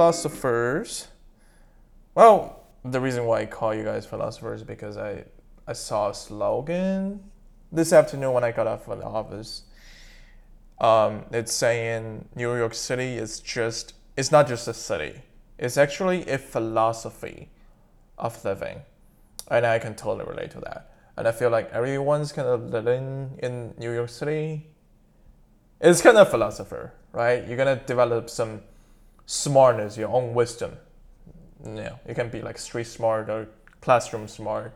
So, philosophers. Well, the reason why I call you guys philosophers is because I, I saw a slogan this afternoon when I got off of the office. Um, it's saying New York City is just, it's not just a city, it's actually a philosophy of living. And I can totally relate to that. And I feel like everyone's kind of living in New York City. It's kind of philosopher, right? You're gonna develop some smartness, your own wisdom. You know, you can be like street smart or classroom smart,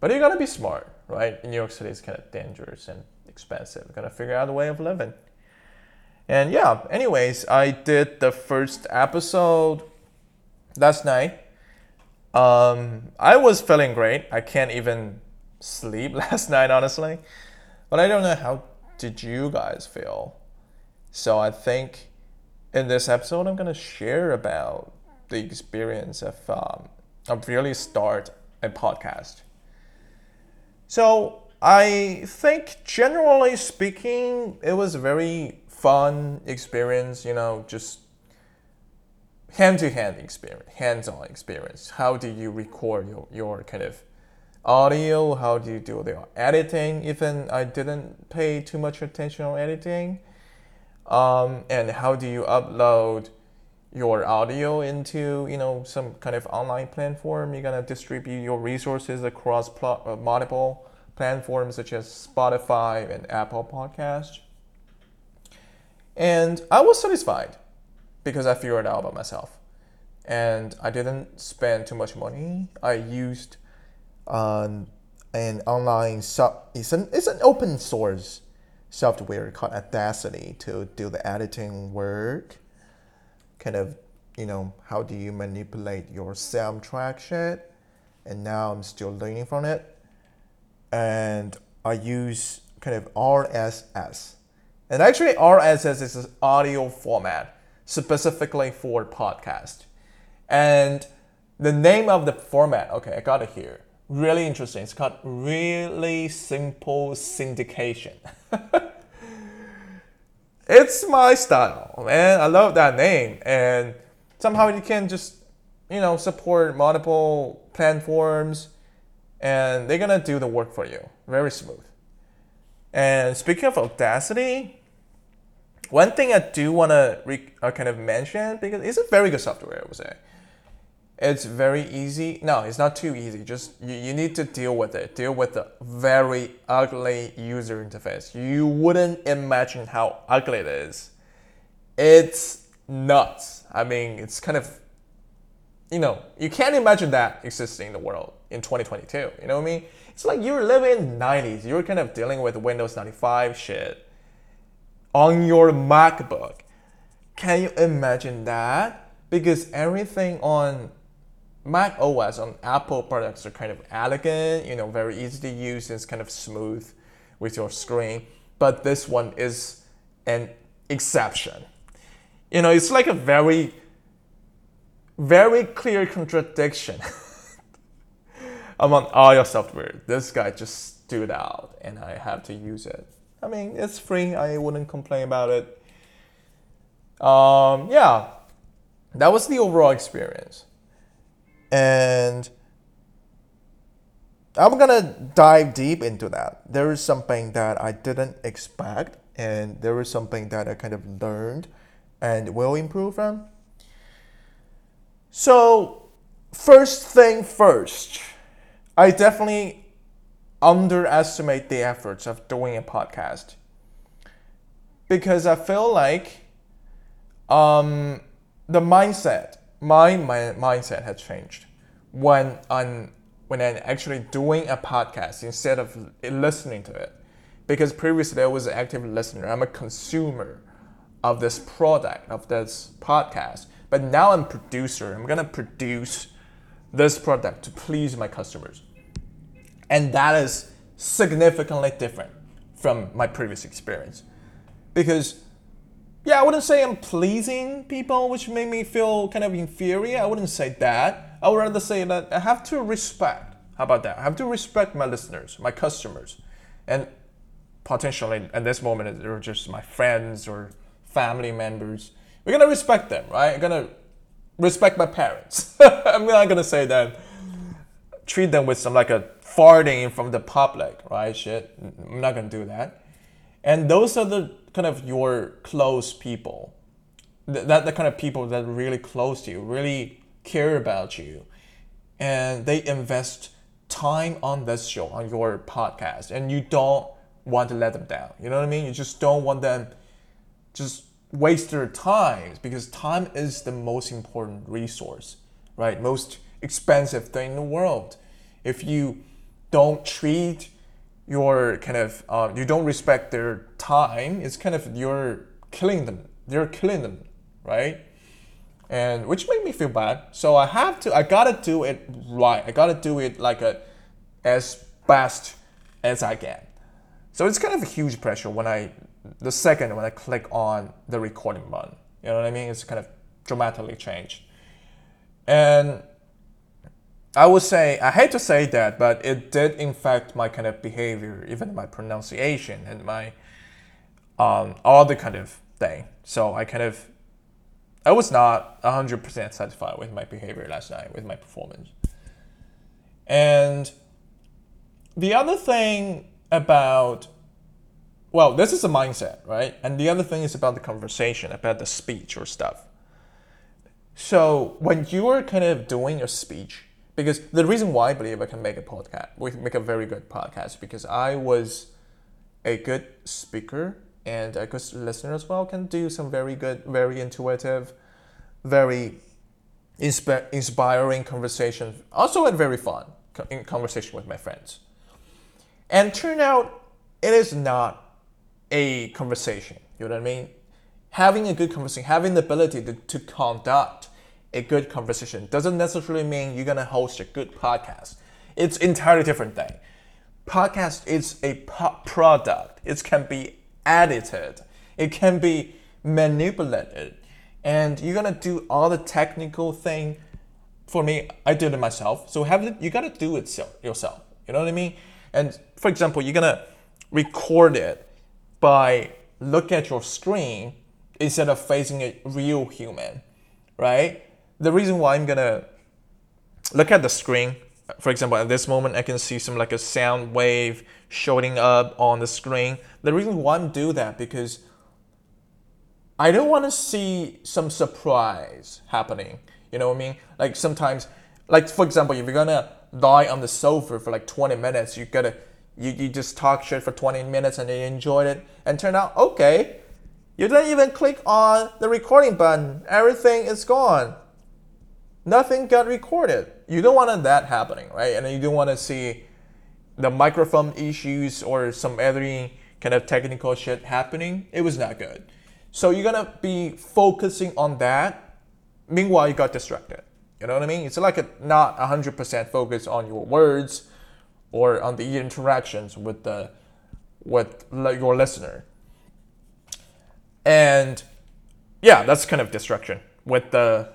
but you gotta be smart, right? In New York City, it's kind of dangerous and expensive. You gotta figure out a way of living. And yeah, anyways, I did the first episode last night. Um, I was feeling great. I can't even sleep last night, honestly. But I don't know how did you guys feel. So I think in this episode, I'm gonna share about the experience of um, of really start a podcast. So I think generally speaking, it was a very fun experience. You know, just hand to hand experience, hands on experience. How do you record your, your kind of audio? How do you do the editing? Even I didn't pay too much attention on editing. Um, and how do you upload your audio into you know some kind of online platform? You're gonna distribute your resources across pl- uh, multiple platforms such as Spotify and Apple Podcast. And I was satisfied because I figured it out by myself. And I didn't spend too much money. I used um, an online sub. It's an it's an open source software called Audacity to do the editing work. Kind of, you know, how do you manipulate your soundtrack shit? And now I'm still learning from it. And I use kind of RSS. And actually, RSS is an audio format specifically for podcast. And the name of the format, okay, I got it here. Really interesting. It's called Really Simple Syndication. it's my style, man. I love that name. And somehow you can just, you know, support multiple platforms and they're gonna do the work for you. Very smooth. And speaking of Audacity, one thing I do want to re- uh, kind of mention because it's a very good software, I would say. It's very easy. No, it's not too easy. Just you, you need to deal with it. Deal with the very ugly user interface. You wouldn't imagine how ugly it is. It's nuts. I mean, it's kind of, you know, you can't imagine that existing in the world in 2022. You know what I mean? It's like you're living in 90s. You're kind of dealing with Windows 95 shit on your MacBook. Can you imagine that? Because everything on Mac OS on Apple products are kind of elegant, you know, very easy to use, it's kind of smooth with your screen. But this one is an exception. You know, it's like a very, very clear contradiction among all your software. This guy just stood out and I have to use it. I mean, it's free. I wouldn't complain about it. Um, yeah, that was the overall experience. And I'm gonna dive deep into that. There is something that I didn't expect, and there is something that I kind of learned and will improve from. So, first thing first, I definitely underestimate the efforts of doing a podcast because I feel like um, the mindset, my, my mindset has changed when I'm when I'm actually doing a podcast instead of listening to it. Because previously I was an active listener, I'm a consumer of this product, of this podcast. But now I'm producer. I'm gonna produce this product to please my customers. And that is significantly different from my previous experience. Because, yeah, I wouldn't say I'm pleasing people, which made me feel kind of inferior. I wouldn't say that. I would rather say that I have to respect. How about that? I have to respect my listeners, my customers, and potentially at this moment they're just my friends or family members We're gonna respect them, right? I'm gonna respect my parents. I'm not gonna say that. Treat them with some like a farting from the public, right? Shit, I'm not gonna do that. And those are the kind of your close people. That the kind of people that are really close to you, really care about you, and they invest time on this show, on your podcast, and you don't want to let them down. You know what I mean? You just don't want them just waste their time because time is the most important resource, right? Most expensive thing in the world. If you don't treat your kind of uh, you don't respect their time, it's kind of you're killing them. They're killing them, right? And which made me feel bad. So I have to. I gotta do it right. I gotta do it like a as best as I can. So it's kind of a huge pressure when I the second when I click on the recording button. You know what I mean? It's kind of dramatically changed. And I would say, I hate to say that, but it did infect my kind of behavior, even my pronunciation and my um, all the kind of thing. So I kind of, I was not 100% satisfied with my behavior last night, with my performance. And the other thing about, well, this is a mindset, right? And the other thing is about the conversation, about the speech or stuff. So when you are kind of doing a speech, because the reason why I believe I can make a podcast, we can make a very good podcast, because I was a good speaker and a good listener as well. Can do some very good, very intuitive, very insp- inspiring conversation. Also, had very fun in conversation with my friends. And turn out it is not a conversation. You know what I mean? Having a good conversation, having the ability to, to conduct a good conversation doesn't necessarily mean you're gonna host a good podcast. It's entirely different thing. Podcast is a product. It can be edited. It can be manipulated, and you're gonna do all the technical thing. For me, I did it myself. So have it, you gotta do it yourself. You know what I mean? And for example, you're gonna record it by look at your screen instead of facing a real human, right? The reason why I'm gonna look at the screen, for example, at this moment, I can see some like a sound wave showing up on the screen. The reason why I'm do that because I don't want to see some surprise happening. You know what I mean? Like sometimes, like for example, if you're gonna lie on the sofa for like 20 minutes, you gotta you, you just talk shit for 20 minutes and you enjoyed it and turn out okay. You didn't even click on the recording button. Everything is gone nothing got recorded. You don't want that happening, right? And you don't want to see the microphone issues or some other kind of technical shit happening. It was not good. So you're gonna be focusing on that. Meanwhile, you got distracted. You know what I mean? It's like a not 100% focus on your words or on the interactions with the with your listener. And yeah, that's kind of distraction with the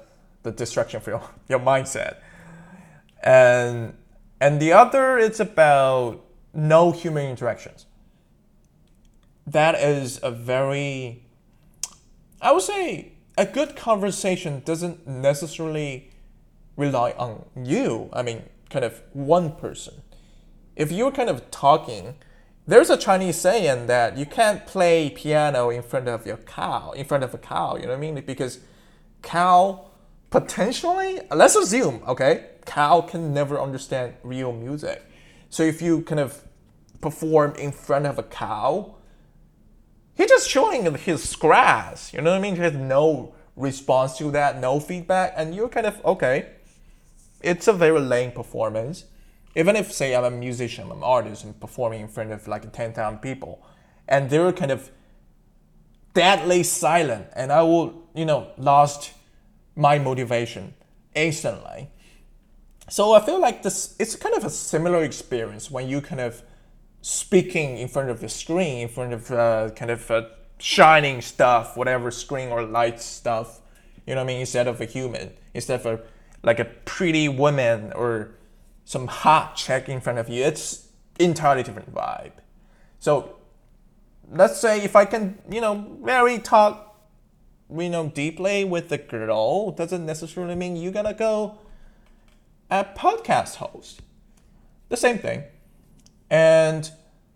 the distraction for your, your mindset. And and the other it's about no human interactions. That is a very I would say a good conversation doesn't necessarily rely on you. I mean, kind of one person. If you're kind of talking, there's a Chinese saying that you can't play piano in front of your cow, in front of a cow. You know what I mean? Because cow potentially, let's assume, okay, cow can never understand real music. So if you kind of perform in front of a cow, he's just showing his grass. You know what I mean? He has no response to that, no feedback, and you're kind of okay. It's a very lame performance. Even if, say, I'm a musician, I'm an artist, and performing in front of like 10,000 people, and they're kind of deadly silent, and I will, you know, lost my motivation instantly. So I feel like this it's kind of a similar experience when you kind of speaking in front of the screen, in front of uh, kind of uh, shining stuff, whatever screen or light stuff, you know what I mean, instead of a human, instead of a, like a pretty woman or some hot chick in front of you. It's entirely different vibe. So let's say if I can, you know, very talk you know deeply with the girl doesn't necessarily mean you gotta go a podcast host. The same thing. And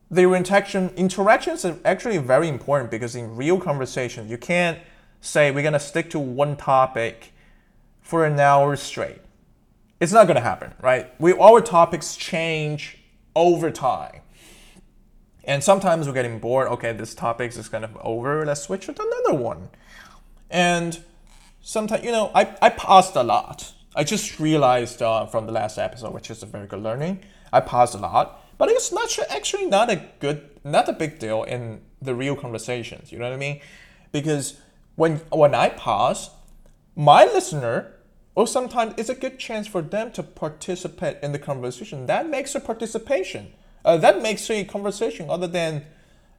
the interaction interactions are actually very important because in real conversations you can't say we're gonna stick to one topic for an hour straight. It's not gonna happen, right? We our topics change over time. And sometimes we're getting bored. Okay, this topic is kind of over. Let's switch to another one. And sometimes, you know, I, I paused a lot. I just realized uh, from the last episode, which is a very good learning, I paused a lot. But it's not actually not a good, not a big deal in the real conversations. You know what I mean? Because when when I pause, my listener, or sometimes it's a good chance for them to participate in the conversation. That makes a participation. Uh, that makes a conversation other than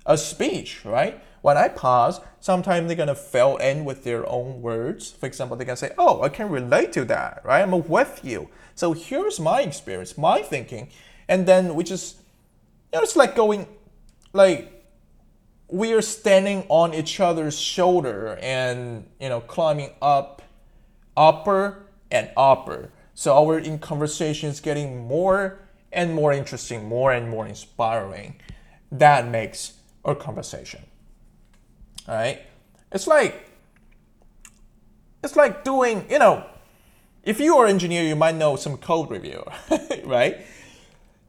a speech, right? When I pause, sometimes they're gonna fill in with their own words. For example, they can say, "Oh, I can relate to that, right? I'm with you." So here's my experience, my thinking, and then we just, you know, it's like going, like we are standing on each other's shoulder and you know climbing up, upper and upper. So our in conversation is getting more and more interesting, more and more inspiring. That makes a conversation. All right? It's like it's like doing, you know, if you are an engineer, you might know some code review, right?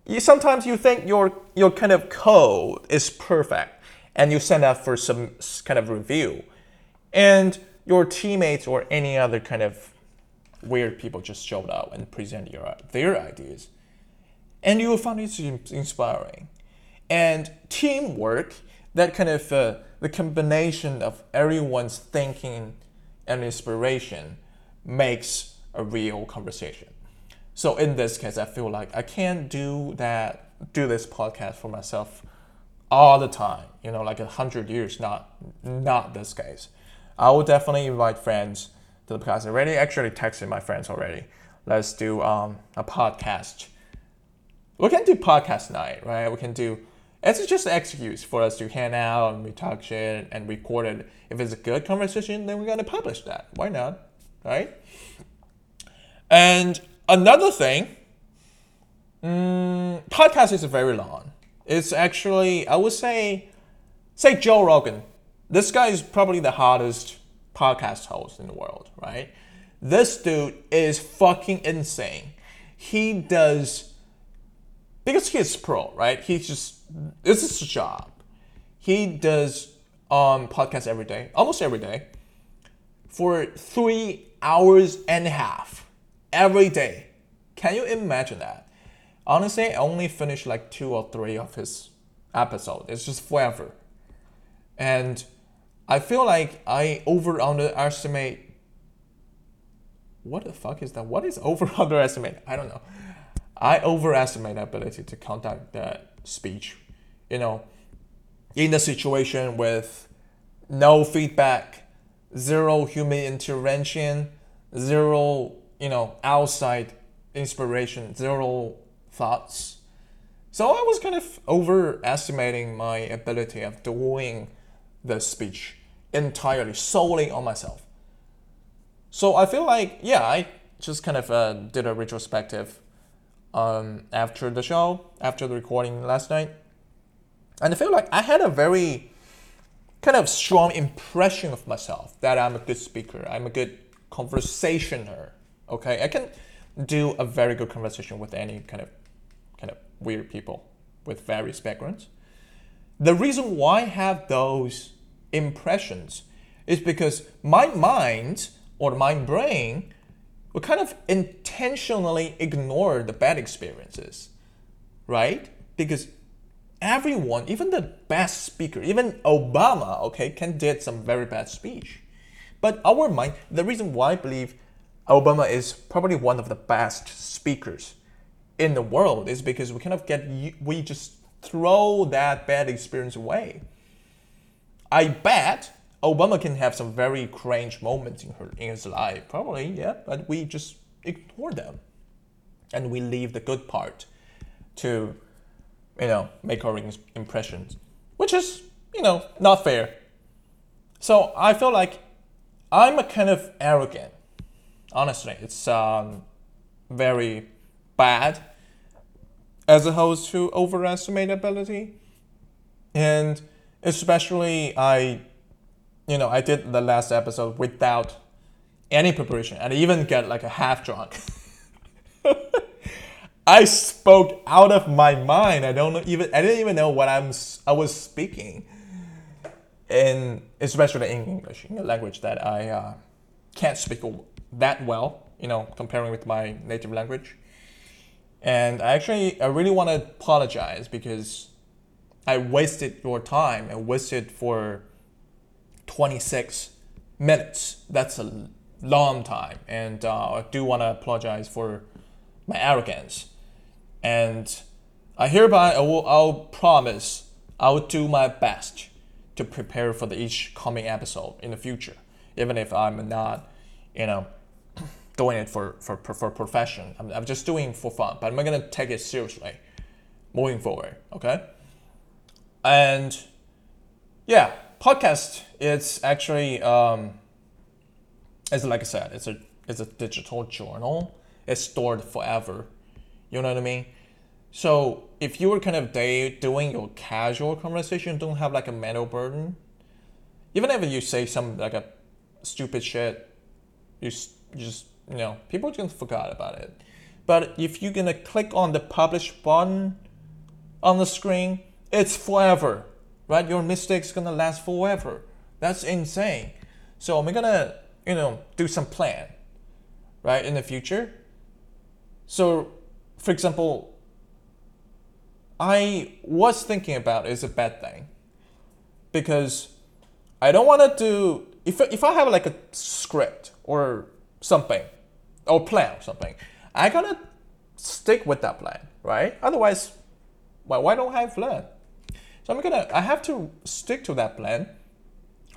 You sometimes you think your your kind of code is perfect and you send out for some kind of review. And your teammates or any other kind of weird people just showed up and present your their ideas and you will find it inspiring. And teamwork, that kind of uh, the combination of everyone's thinking and inspiration makes a real conversation. So in this case, I feel like I can't do that, do this podcast for myself all the time. You know, like a hundred years, not not this case. I will definitely invite friends to the podcast. I already actually texted my friends already. Let's do um, a podcast we can do podcast night, right? We can do it's just an excuse for us to hang out and we talk shit and record it. If it's a good conversation, then we're gonna publish that. Why not? Right? And another thing, mm, podcast is very long. It's actually, I would say, say Joe Rogan. This guy is probably the hottest podcast host in the world, right? This dude is fucking insane. He does because he's pro, right? He's just this is his job. He does um podcasts every day, almost every day, for three hours and a half every day. Can you imagine that? Honestly, I only finished like two or three of his episodes. It's just forever. And I feel like I over underestimate what the fuck is that? What is over underestimate? I don't know. I overestimate the ability to conduct that speech. You know, in the situation with no feedback, zero human intervention, zero, you know, outside inspiration, zero thoughts. So I was kind of overestimating my ability of doing the speech entirely, solely on myself. So I feel like, yeah, I just kind of uh, did a retrospective um, after the show, after the recording last night. And I feel like I had a very kind of strong impression of myself that I'm a good speaker, I'm a good conversationer. Okay, I can do a very good conversation with any kind of kind of weird people with various backgrounds. The reason why I have those impressions is because my mind or my brain we kind of intentionally ignore the bad experiences, right? Because everyone, even the best speaker, even Obama, okay, can did some very bad speech. But our mind, the reason why I believe Obama is probably one of the best speakers in the world is because we kind of get we just throw that bad experience away. I bet Obama can have some very cringe moments in her in his life, probably, yeah, but we just ignore them, and we leave the good part to, you know, make our impressions, which is you know not fair. So I feel like I'm a kind of arrogant. Honestly, it's um, very bad as opposed to overestimate ability. And especially I you know, I did the last episode without any preparation and I even get like a half drunk. I spoke out of my mind. I don't even I didn't even know what I'm I was speaking. And especially in English, in a language that I uh, can't speak that well, you know, comparing with my native language. And I actually I really want to apologize because I wasted your time and wasted for 26 minutes. That's a long time. And uh, I do want to apologize for my arrogance. And I hereby I will, I'll promise I'll do my best to prepare for the each coming episode in the future, even if I'm not, you know, doing it for for for profession. I'm, I'm just doing for fun, but I'm gonna take it seriously moving forward. Okay, and yeah, podcast. It's actually um, it's like I said, it's a it's a digital journal. It's stored forever. You know what I mean? So if you were kind of day doing your casual conversation, don't have like a mental burden. Even if you say some like a stupid shit, you, you just you know people just forgot about it. But if you're gonna click on the publish button on the screen, it's forever, right? Your mistake's gonna last forever. That's insane. So I'm gonna you know do some plan, right, in the future. So, for example, I was thinking about is a bad thing because I don't want to do if if I have like a script or something or plan or something, I gotta stick with that plan, right? Otherwise, why why don't I have plan? So I'm gonna I have to stick to that plan.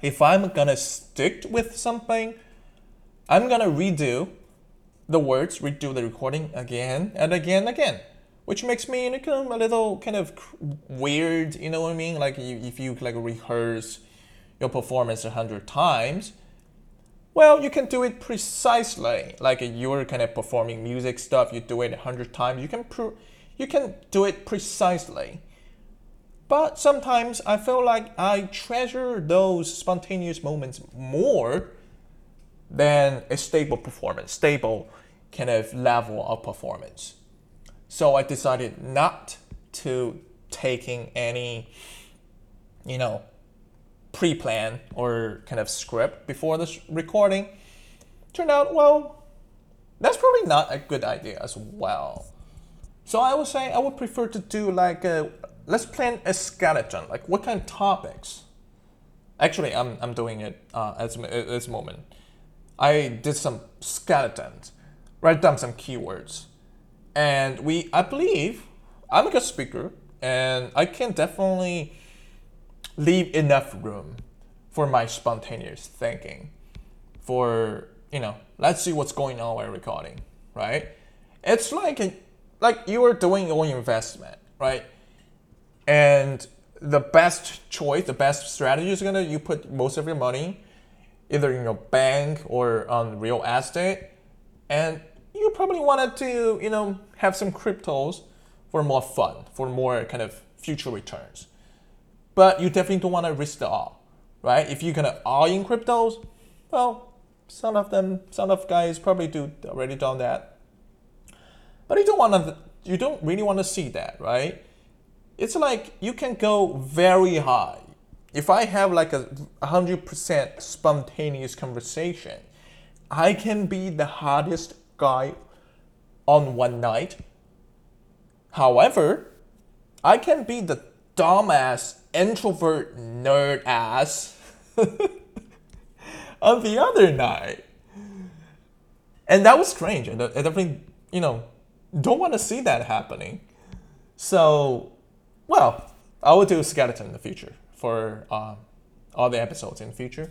If I'm gonna stick with something, I'm gonna redo the words, redo the recording again and again and again which makes me a little kind of weird. You know what I mean? Like if you like rehearse your performance a hundred times, well, you can do it precisely. Like you're kind of performing music stuff, you do it a hundred times. You can pro- you can do it precisely. But sometimes I feel like I treasure those spontaneous moments more than a stable performance, stable kind of level of performance. So I decided not to taking any, you know, pre-plan or kind of script before this recording. Turned out, well, that's probably not a good idea as well. So I would say I would prefer to do like a, let's plan a skeleton. Like what kind of topics? Actually, I'm, I'm doing it uh, at this moment. I did some skeletons, write down some keywords and we I believe I'm a good speaker and I can definitely leave enough room for my spontaneous thinking for you know let's see what's going on while recording right it's like a, like you are doing your investment right and the best choice the best strategy is gonna you put most of your money either in your bank or on real estate and you probably wanted to, you know, have some cryptos for more fun, for more kind of future returns. But you definitely don't want to risk it all, right? If you're gonna all in cryptos, well, some of them, some of guys probably do already done that. But you don't want to, you don't really want to see that, right? It's like you can go very high. If I have like a 100% spontaneous conversation, I can be the hardest guy on one night. However, I can be the dumbass introvert nerd ass on the other night. And that was strange. I definitely, you know, don't want to see that happening. So, well, I will do skeleton in the future for um, all the episodes in the future.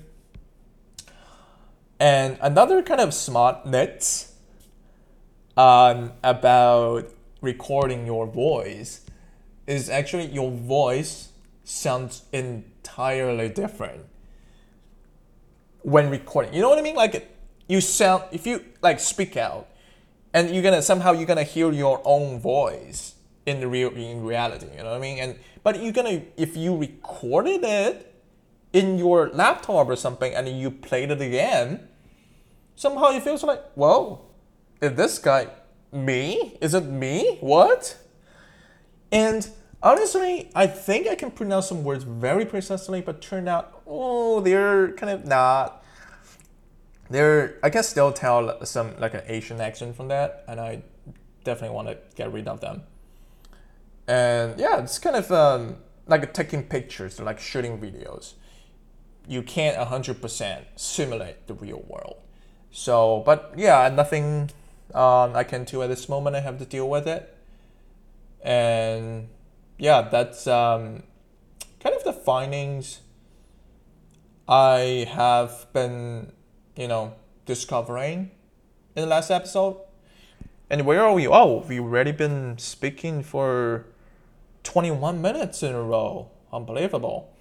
And another kind of smart nits um, about recording your voice is actually your voice sounds entirely different. when recording. You know what I mean? Like you sound if you like speak out, and you're gonna somehow you're gonna hear your own voice in the real in reality. You know what I mean? And but you're gonna if you recorded it in your laptop or something and you played it again, somehow it feels like, whoa, is this guy me? Is it me? What? And honestly, I think I can pronounce some words very precisely, but turned out, oh, they're kind of not. They're, I can still tell some like an Asian accent from that, and I definitely want to get rid of them. And yeah, it's kind of um, like taking pictures, like shooting videos. You can't 100% simulate the real world. So, but yeah, nothing um, I can do at this moment. I have to deal with it. And yeah, that's um, kind of the findings I have been, you know, discovering in the last episode. And where are we? Oh, we've already been speaking for 21 minutes in a row. Unbelievable.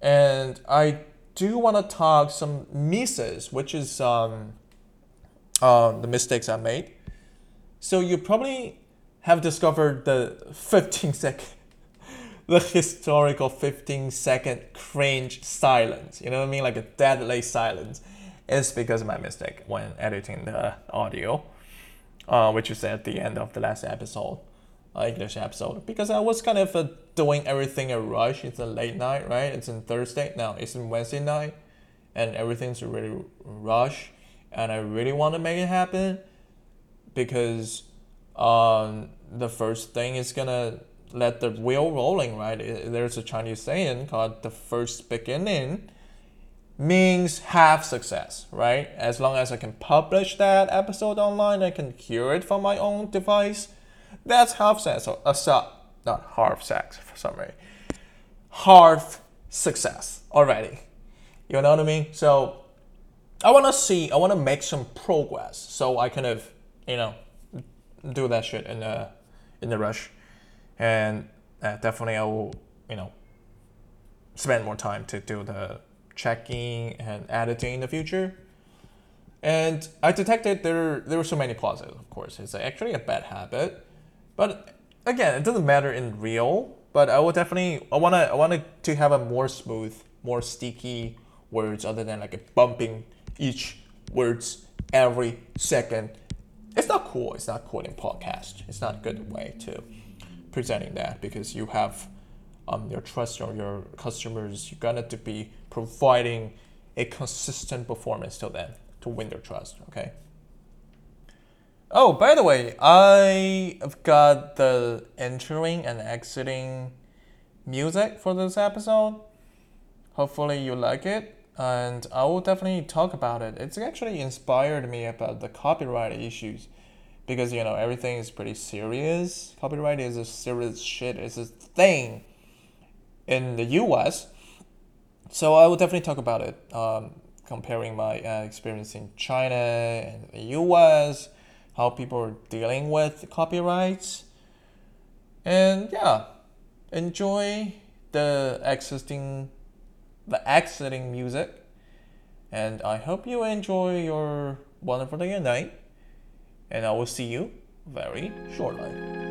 And I do want to talk some misses, which is um, uh, the mistakes I made. So you probably have discovered the 15 second, the historical 15 second cringe silence. You know what I mean? Like a deadly silence. It's because of my mistake when editing the audio, uh, which is at the end of the last episode, English episode. Because I was kind of uh, doing everything a rush. It's a late night, right? It's in Thursday. Now it's in Wednesday night, and everything's really rush. And I really want to make it happen because um, the first thing is gonna let the wheel rolling, right? There's a Chinese saying called the first beginning means half success, right? As long as I can publish that episode online, I can hear it from my own device. That's half success. So, uh, not half sex for some reason. Half success already. You know what I mean? So I want to see, I want to make some progress so I kind of, you know, do that shit in the in the rush, and uh, definitely I will you know spend more time to do the checking and editing in the future. And I detected there there were so many pauses. Of course, it's actually a bad habit, but again, it doesn't matter in real. But I will definitely I wanna I wanted to have a more smooth, more sticky words other than like a bumping each words every second it's not cool. It's not cool in podcast. It's not a good way to presenting that because you have um, your trust or your customers. You're gonna to be providing a consistent performance to them to win their trust. Okay. Oh, by the way, I've got the entering and exiting music for this episode. Hopefully, you like it and I will definitely talk about it. It's actually inspired me about the copyright issues because you know everything is pretty serious. Copyright is a serious shit. It's a thing in the U.S. So I will definitely talk about it, um, comparing my uh, experience in China and the U.S., how people are dealing with copyrights, and yeah, enjoy the existing the exiting music. And I hope you enjoy your wonderful day and night. And I will see you very shortly.